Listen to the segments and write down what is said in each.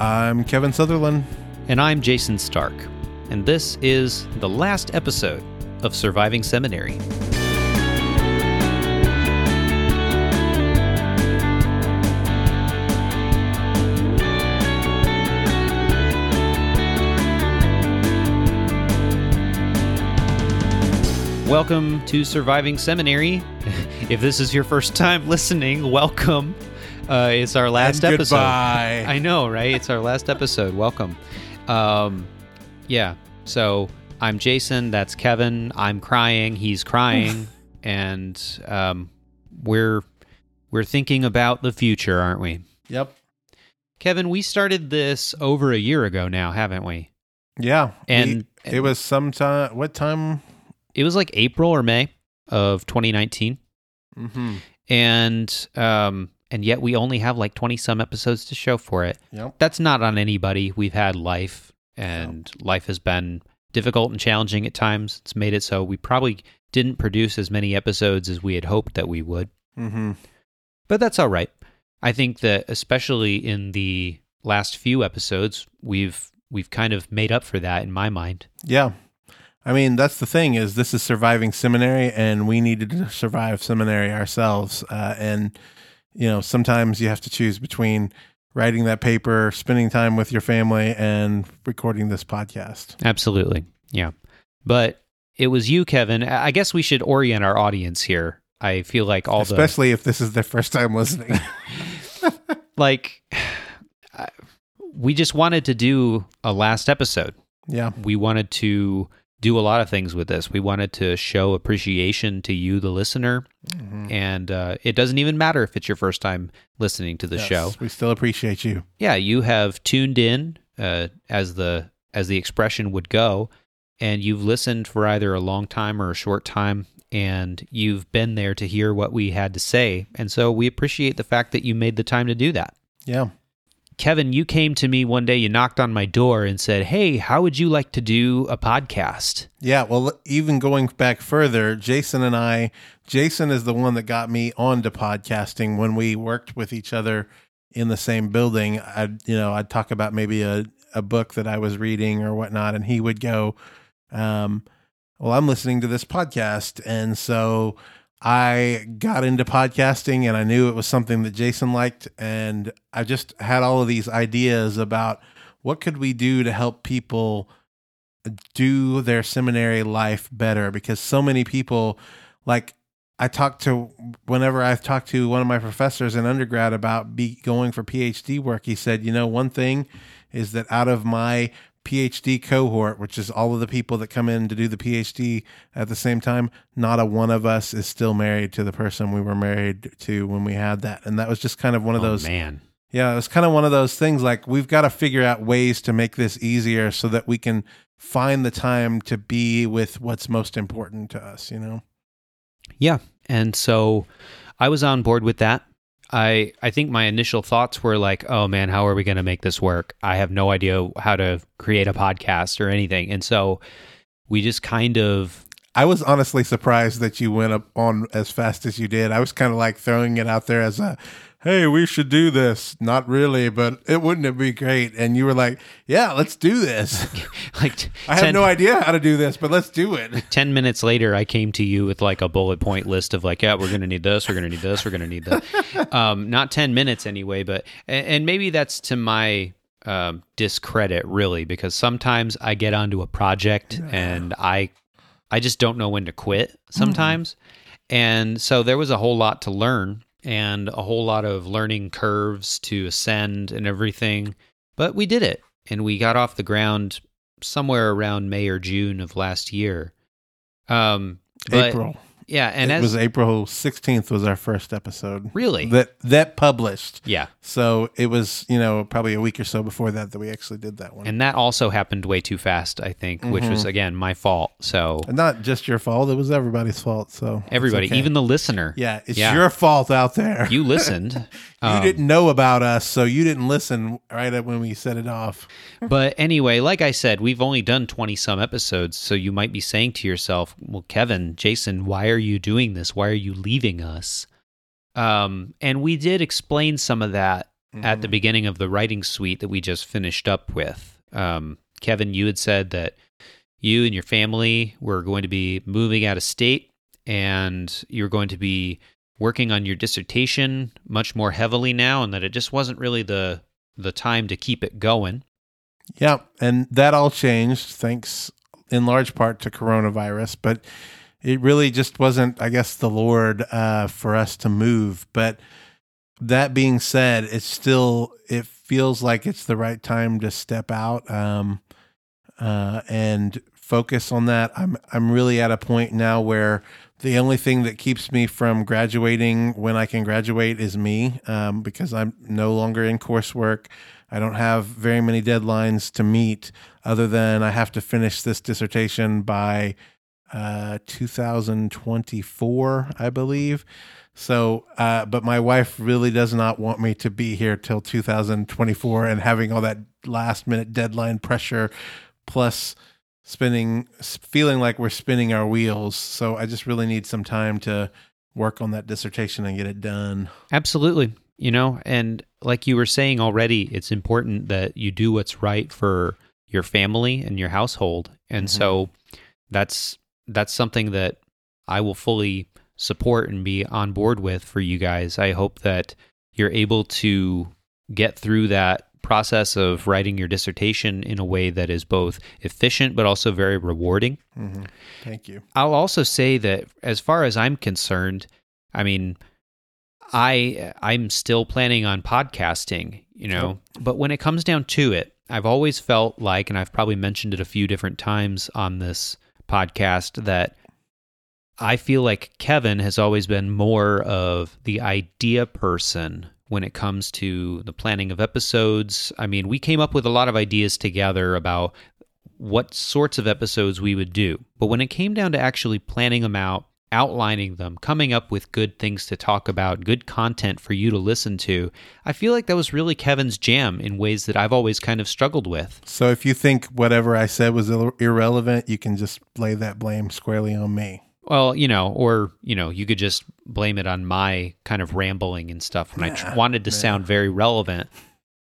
I'm Kevin Sutherland. And I'm Jason Stark. And this is the last episode of Surviving Seminary. Welcome to Surviving Seminary. if this is your first time listening, welcome. Uh, it's our last And episode. goodbye. I know, right? It's our last episode. Welcome. Um, yeah. So I'm Jason. That's Kevin. I'm crying. He's crying, and um, we're we're thinking about the future, aren't we? Yep. Kevin, we started this over a year ago now, haven't we? Yeah. And- we- it was sometime. What time? It was like April or May of 2019, Mm-hmm. and um, and yet we only have like 20 some episodes to show for it. Yep. that's not on anybody. We've had life, and life has been difficult and challenging at times. It's made it so we probably didn't produce as many episodes as we had hoped that we would, Mm-hmm. but that's all right. I think that especially in the last few episodes, we've we've kind of made up for that in my mind. Yeah. I mean, that's the thing is this is surviving seminary, and we needed to survive seminary ourselves. Uh, and you know, sometimes you have to choose between writing that paper, spending time with your family, and recording this podcast. Absolutely, yeah. But it was you, Kevin. I guess we should orient our audience here. I feel like all the Especially if this is their first time listening. like we just wanted to do a last episode. yeah. We wanted to do a lot of things with this. We wanted to show appreciation to you, the listener, Mhm. and uh, it doesn't even matter if it's your first time listening to the Yes, show. We still appreciate you. Yeah, you have tuned in, uh, as the as the expression would go, and you've listened for either a long time or a short time, and you've been there to hear what we had to say, and so we appreciate the fact that you made the time to do that. Yeah. Kevin, you came to me one day, you knocked on my door and said, Hey, how would you like to do a podcast? Yeah, well, even going back further, Jason and I, Jason is the one that got me onto podcasting when we worked with each other in the same building. I'd, you know, I'd talk about maybe a, a book that I was reading or whatnot, and he would go, um, Well, I'm listening to this podcast. And so I got into podcasting and I knew it was something that Jason liked. And I just had all of these ideas about what could we do to help people do their seminary life better because so many people like I talked to whenever I've talked to one of my professors in undergrad about be going for PhD work, he said, you know, one thing is that out of my PhD cohort, which is all of the people that come in to do the PhD at the same time, not a one of us is still married to the person we were married to when we had that. And that was just kind of one of Oh, those man. yeah, it was kind of one of those things like we've got to figure out ways to make this easier so that we can find the time to be with what's most important to us, you know? Yeah. And so I was on board with that. I I think my initial thoughts were like, oh man, how are we going to make this work? I have no idea how to create a podcast or anything. And so we just kind of I was honestly surprised that you went up on as fast as you did. I was kind of like throwing it out there as a, hey, we should do this. Not really, but it wouldn't it be great? And you were like, yeah, let's do this. like I have no idea how to do this, but let's do it. 10 minutes later i came to you with like a bullet point list of like yeah we're gonna need this we're gonna need this we're gonna need that um, not 10 minutes anyway but and, and maybe that's to my um, discredit really because sometimes i get onto a project and i i just don't know when to quit sometimes and so there was a whole lot to learn and a whole lot of learning curves to ascend and everything but we did it and we got off the ground somewhere around May or June of last year. Um, April. Yeah, and it as was April 16th was our first episode. really, That that published. yeah, So it was, you know, probably a week or so before that that we actually did that one. And, and that also happened way too fast, I think, which was Mhm. again my fault. So not just your fault; it was everybody's fault. So everybody, okay. even the listener, yeah, it's Yeah. your fault out there. you listened. You Um, didn't know about us, so you didn't listen right when we set it off. but anyway, like I said, we've only done 20 some episodes. So you might be saying to yourself, well, Kevin, Jason, why are you doing this? Why are you leaving us? Um, and we did explain some of that at the beginning of the writing suite that we just finished up with. Um, Kevin, you had said that you and your family were going to be moving out of state and you're going to be working on your dissertation much more heavily now and that it just wasn't really the the time to keep it going. Yeah, and that all changed thanks in large part to coronavirus, but it really just wasn't, I guess, the Lord uh, for us to move. But that being said, it's still it feels like it's the right time to step out um, uh, and focus on that. I'm I'm really at a point now where the only thing that keeps me from graduating when I can graduate is me, um, because I'm no longer in coursework. I don't have very many deadlines to meet, other than I have to finish this dissertation by uh, 2024, I believe. So, uh, but my wife really does not want me to be here till 2024 and having all that last minute deadline pressure, plus spinning, feeling like we're spinning our wheels. So I just really need some time to work on that dissertation and get it done. Absolutely. You know, and like you were saying already, it's important that you do what's right for your family and your household. And mm-hmm. so that's that's something that I will fully support and be on board with for you guys. I hope that you're able to get through that process of writing your dissertation in a way that is both efficient but also very rewarding. Mm-hmm. Thank you. I'll also say that as far as I'm concerned, I mean, I I'm still planning on podcasting, you know, but when it comes down to it, I've always felt like and I've probably mentioned it a few different times on this podcast that I feel like Kevin has always been more of the idea person when it comes to the planning of episodes. I mean, we came up with a lot of ideas together about what sorts of episodes we would do. But when it came down to actually planning them out, outlining them, coming up with good things to talk about, good content for you to listen to, I feel like that was really Kevin's jam in ways that I've always kind of struggled with. So if you think whatever I said was irrelevant, you can just lay that blame squarely on me. Well, you know, or you know, you could just blame it on my kind of rambling and stuff when yeah, I wanted to yeah. sound very relevant.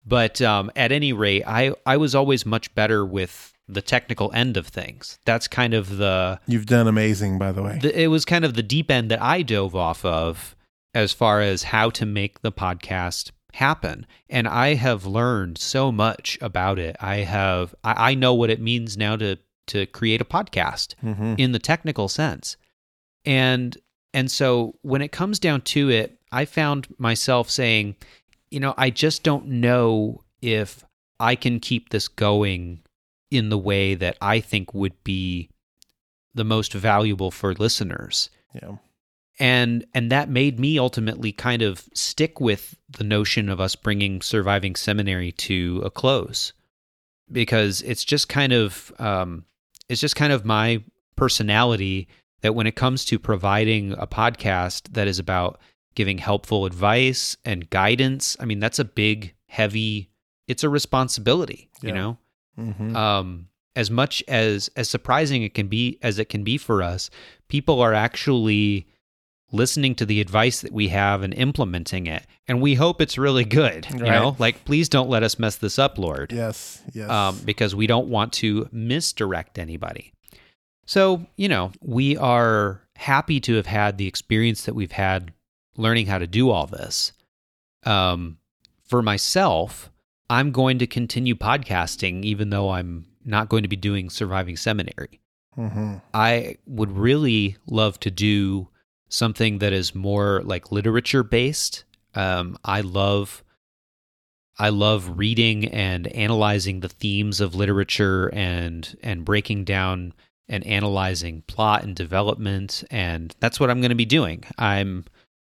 But um, at any rate, I I was always much better with the technical end of things. That's kind of the You've done amazing, by the way. The, it was kind of the deep end that I dove off of as far as how to make the podcast happen. And I have learned so much about it. I have I, I know what it means now to to create a podcast mm-hmm. in the technical sense. And and so when it comes down to it, I found myself saying, you know, I just don't know if I can keep this going in the way that I think would be the most valuable for listeners. Yeah. And and that made me ultimately kind of stick with the notion of us bringing surviving seminary to a close because it's just kind of um, it's just kind of my personality that when it comes to providing a podcast that is about giving helpful advice and guidance, I mean, that's a big, heavy, it's a responsibility, yeah. you know? Mm-hmm. Um, as much as as surprising it can be as it can be for us, people are actually listening to the advice that we have and implementing it. And we hope it's really good. You know, like please don't let us mess this up, Lord. Yes, yes. Um, because we don't want to misdirect anybody. So, you know, we are happy to have had the experience that we've had learning how to do all this. Um, for myself, I'm going to continue podcasting, even though I'm not going to be doing surviving seminary. Mm-hmm. I would really love to do something that is more like literature based. Um, I love I love reading and analyzing the themes of literature and and breaking down and analyzing plot and development. And that's what I'm going to be doing. I'm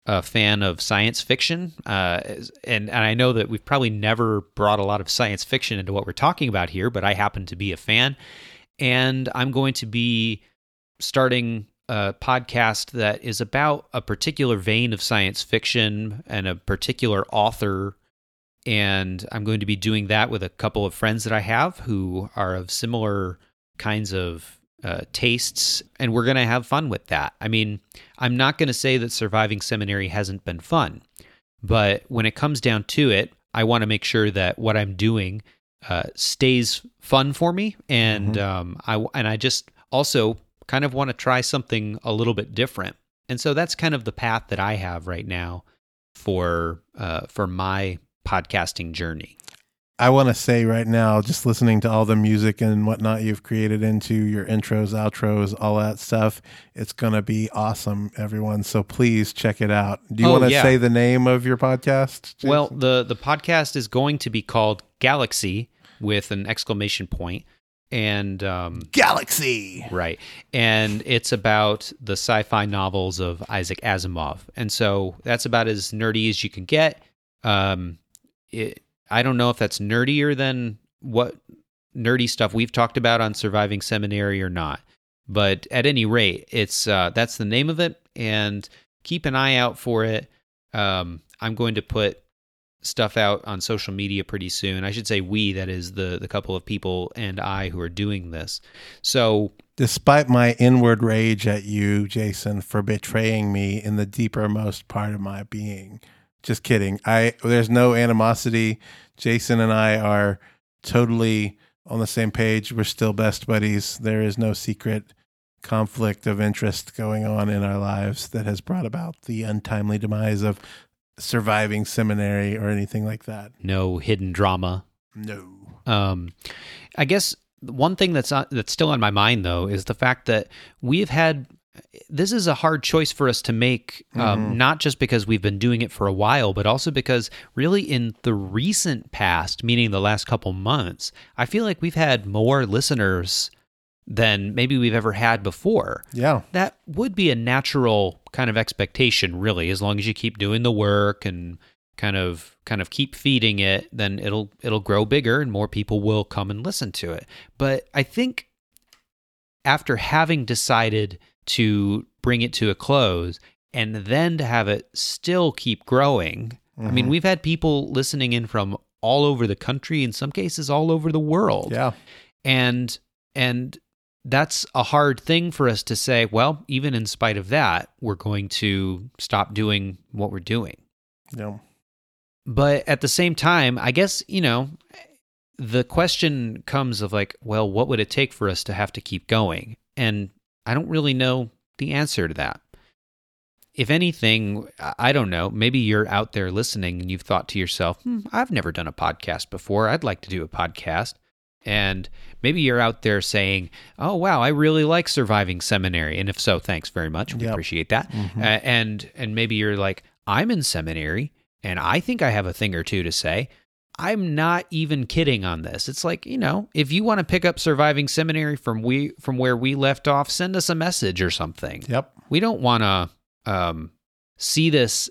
a fan of science fiction. Uh, and, and I know that we've probably never brought a lot of science fiction into what we're talking about here, but I happen to be a fan. And I'm going to be starting a podcast that is about a particular vein of science fiction and a particular author. And I'm going to be doing that with a couple of friends that I have who are of similar kinds of uh, tastes, and we're going to have fun with that. I mean, I'm not going to say that surviving seminary hasn't been fun, but when it comes down to it, I want to make sure that what I'm doing uh, stays fun for me, and um, I and I just also kind of want to try something a little bit different. And so that's kind of the path that I have right now for uh, for my podcasting journey. I want to say right now, just listening to all the music and whatnot you've created into your intros, outros, all that stuff, it's going to be awesome, everyone. So please check it out. Do you Oh, want to yeah. say the name of your podcast? Jason? Well, the the podcast is going to be called Galaxy with an exclamation point, and um, Galaxy. right, and it's about the sci-fi novels of Isaac Asimov, and so that's about as nerdy as you can get. Um, it, I don't know if that's nerdier than what nerdy stuff we've talked about on Surviving Seminary or not, but at any rate, it's uh, that's the name of it, and keep an eye out for it. Um, I'm going to put stuff out on social media pretty soon. I should say we, that is the the couple of people and I who are doing this. So Despite my inward rage at you, Jason, for betraying me in the deepermost part of my being. Just kidding. I there's no animosity. Jason and I are totally on the same page. We're still best buddies. There is no secret conflict of interest going on in our lives that has brought about the untimely demise of surviving seminary or anything like that. no hidden drama. No. Um, I guess one thing that's not, that's still on my mind though is the fact that we've had this is a hard choice for us to make, um, Mhm. not just because we've been doing it for a while, but also because really in the recent past, meaning the last couple months, I feel like we've had more listeners than maybe we've ever had before. Yeah. That would be a natural kind of expectation, really, as long as you keep doing the work and kind of kind of keep feeding it, then it'll it'll grow bigger and more people will come and listen to it. But I think after having decided to bring it to a close and then to have it still keep growing. I mean, Mhm. we've had people listening in from all over the country, in some cases all over the world Yeah. and and that's a hard thing for us to say well even in spite of that we're going to stop doing what we're doing Yeah. but at the same time i guess you know the question comes of like well what would it take for us to have to keep going and i don't really know the answer to that if anything I- don't know maybe you're out there listening and you've thought to yourself hmm, i've never done a podcast before i'd like to do a podcast and maybe you're out there saying, "Oh wow, I really like surviving seminary." And if so, thanks very much. We Yep. appreciate that. Mhm. Uh, and and maybe you're like, "I'm in seminary and I think I have a thing or two to say." I'm not even kidding on this. It's like, you know, if you want to pick up surviving seminary from we from where we left off, send us a message or something. Yep. We don't want to um, see this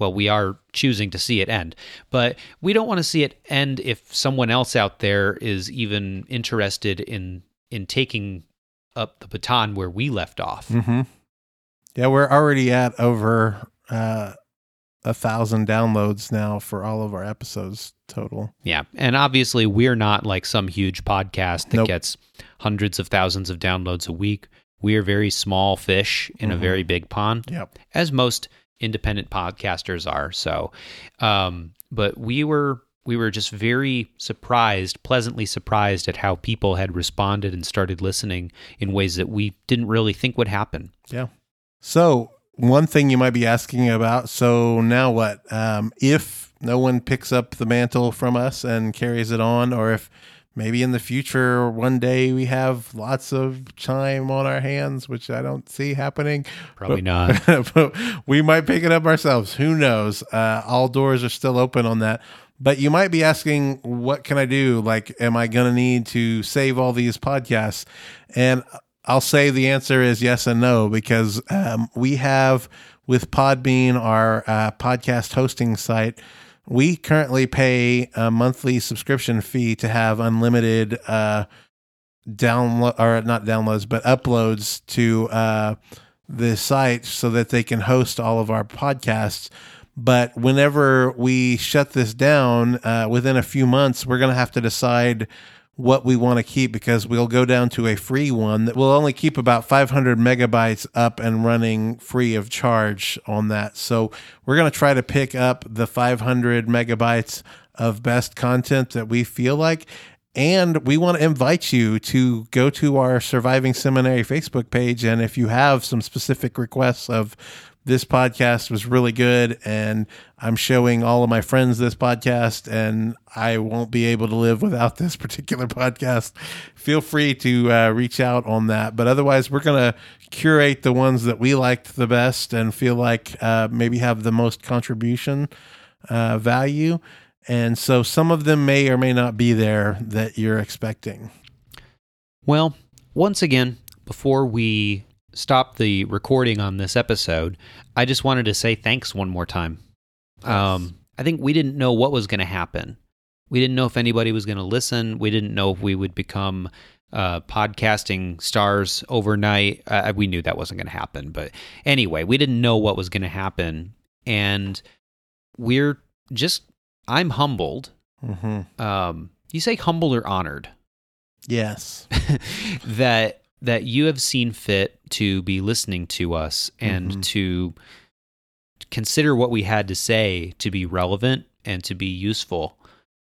well, we are choosing to see it end, but we don't want to see it end if someone else out there is even interested in in taking up the baton where we left off. Mm-hmm. Yeah, we're already at over uh, a thousand downloads now for all of our episodes total. Yeah. And obviously, we're not like some huge podcast that Nope. gets hundreds of thousands of downloads a week. We are very small fish in a Mhm. very big pond. Yep. as most independent podcasters are. So, um, but we were we were just very surprised, pleasantly surprised at how people had responded and started listening in ways that we didn't really think would happen. Yeah. So one thing you might be asking about. So now what? Um, if no one picks up the mantle from us and carries it on, or if maybe in the future one day we have lots of time on our hands, which I don't see happening. Probably not. but we might pick it up ourselves. Who knows? Uh, all doors are still open on that. But you might be asking, what can I do? Like, am I going to need to save all these podcasts? And I'll say the answer is yes and no because um, we have with Podbean, our uh, podcast hosting site, we currently pay a monthly subscription fee to have unlimited uh, download or not downloads, but uploads to uh, the site so that they can host all of our podcasts. But whenever we shut this down, uh, within a few months, we're going to have to decide what we want to keep because we'll go down to a free one that will only keep about 500 megabytes up and running free of charge on that. So we're going to try to pick up the 500 megabytes of best content that we feel like. And we want to invite you to go to our Surviving Seminary Facebook page. And if you have some specific requests of this podcast was really good and I'm showing all of my friends this podcast and I won't be able to live without this particular podcast. Feel free to uh, reach out on that. But otherwise, we're going to curate the ones that we liked the best and feel like uh, maybe have the most contribution uh, value. And so some of them may or may not be there that you're expecting. Well, once again, before we stop the recording on this episode, I just wanted to say thanks one more time. Um, I think we didn't know what was going to happen. We didn't know if anybody was going to listen. We didn't know if we would become uh, podcasting stars overnight. Uh, we knew that wasn't going to happen. But anyway, we didn't know what was going to happen. And we're just, I'm humbled. Mm-hmm. Um, you say humbled or honored? Yes. that that you have seen fit to be listening to us and Mhm. to consider what we had to say to be relevant and to be useful.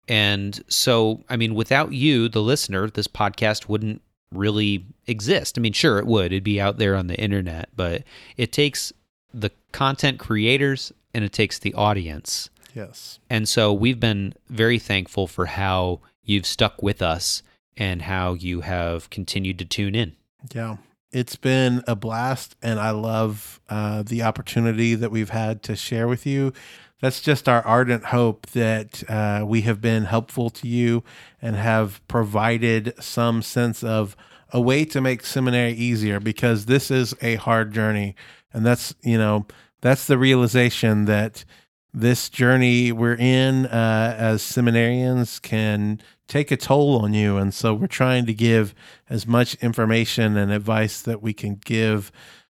And so, I mean, without you, the listener, this podcast wouldn't really exist. I mean, sure, it would, it'd be out there on the internet, but it takes the content creators and it takes the audience. Yes. And so we've been very thankful for how you've stuck with us and how you have continued to tune in. Yeah. It's been a blast, and I love uh, the opportunity that we've had to share with you. That's just our ardent hope that uh, we have been helpful to you and have provided some sense of a way to make seminary easier because this is a hard journey. And that's, you know, that's the realization that this journey we're in uh, as seminarians can take a toll on you. And so we're trying to give as much information and advice that we can give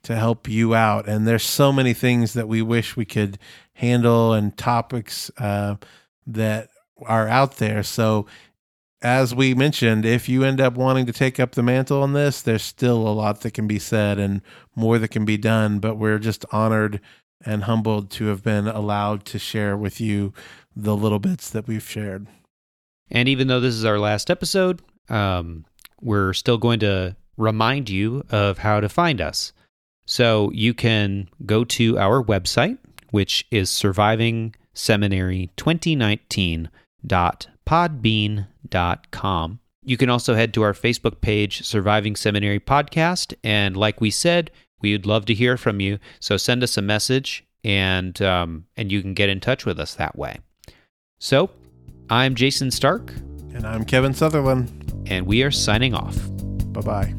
to help you out. And there's so many things that we wish we could handle and topics uh, that are out there. So, as we mentioned, if you end up wanting to take up the mantle on this, there's still a lot that can be said and more that can be done. But we're just honored and humbled to have been allowed to share with you the little bits that we've shared. And even though this is our last episode, um, we're still going to remind you of how to find us. So you can go to our website, which is survivingseminary2019.podbean.com. You can also head to our Facebook page, Surviving Seminary Podcast. And like we said, we would love to hear from you. So send us a message and, um, and you can get in touch with us that way. So I'm Jason Stark, And I'm Kevin Sutherland. and we are signing off. Bye bye.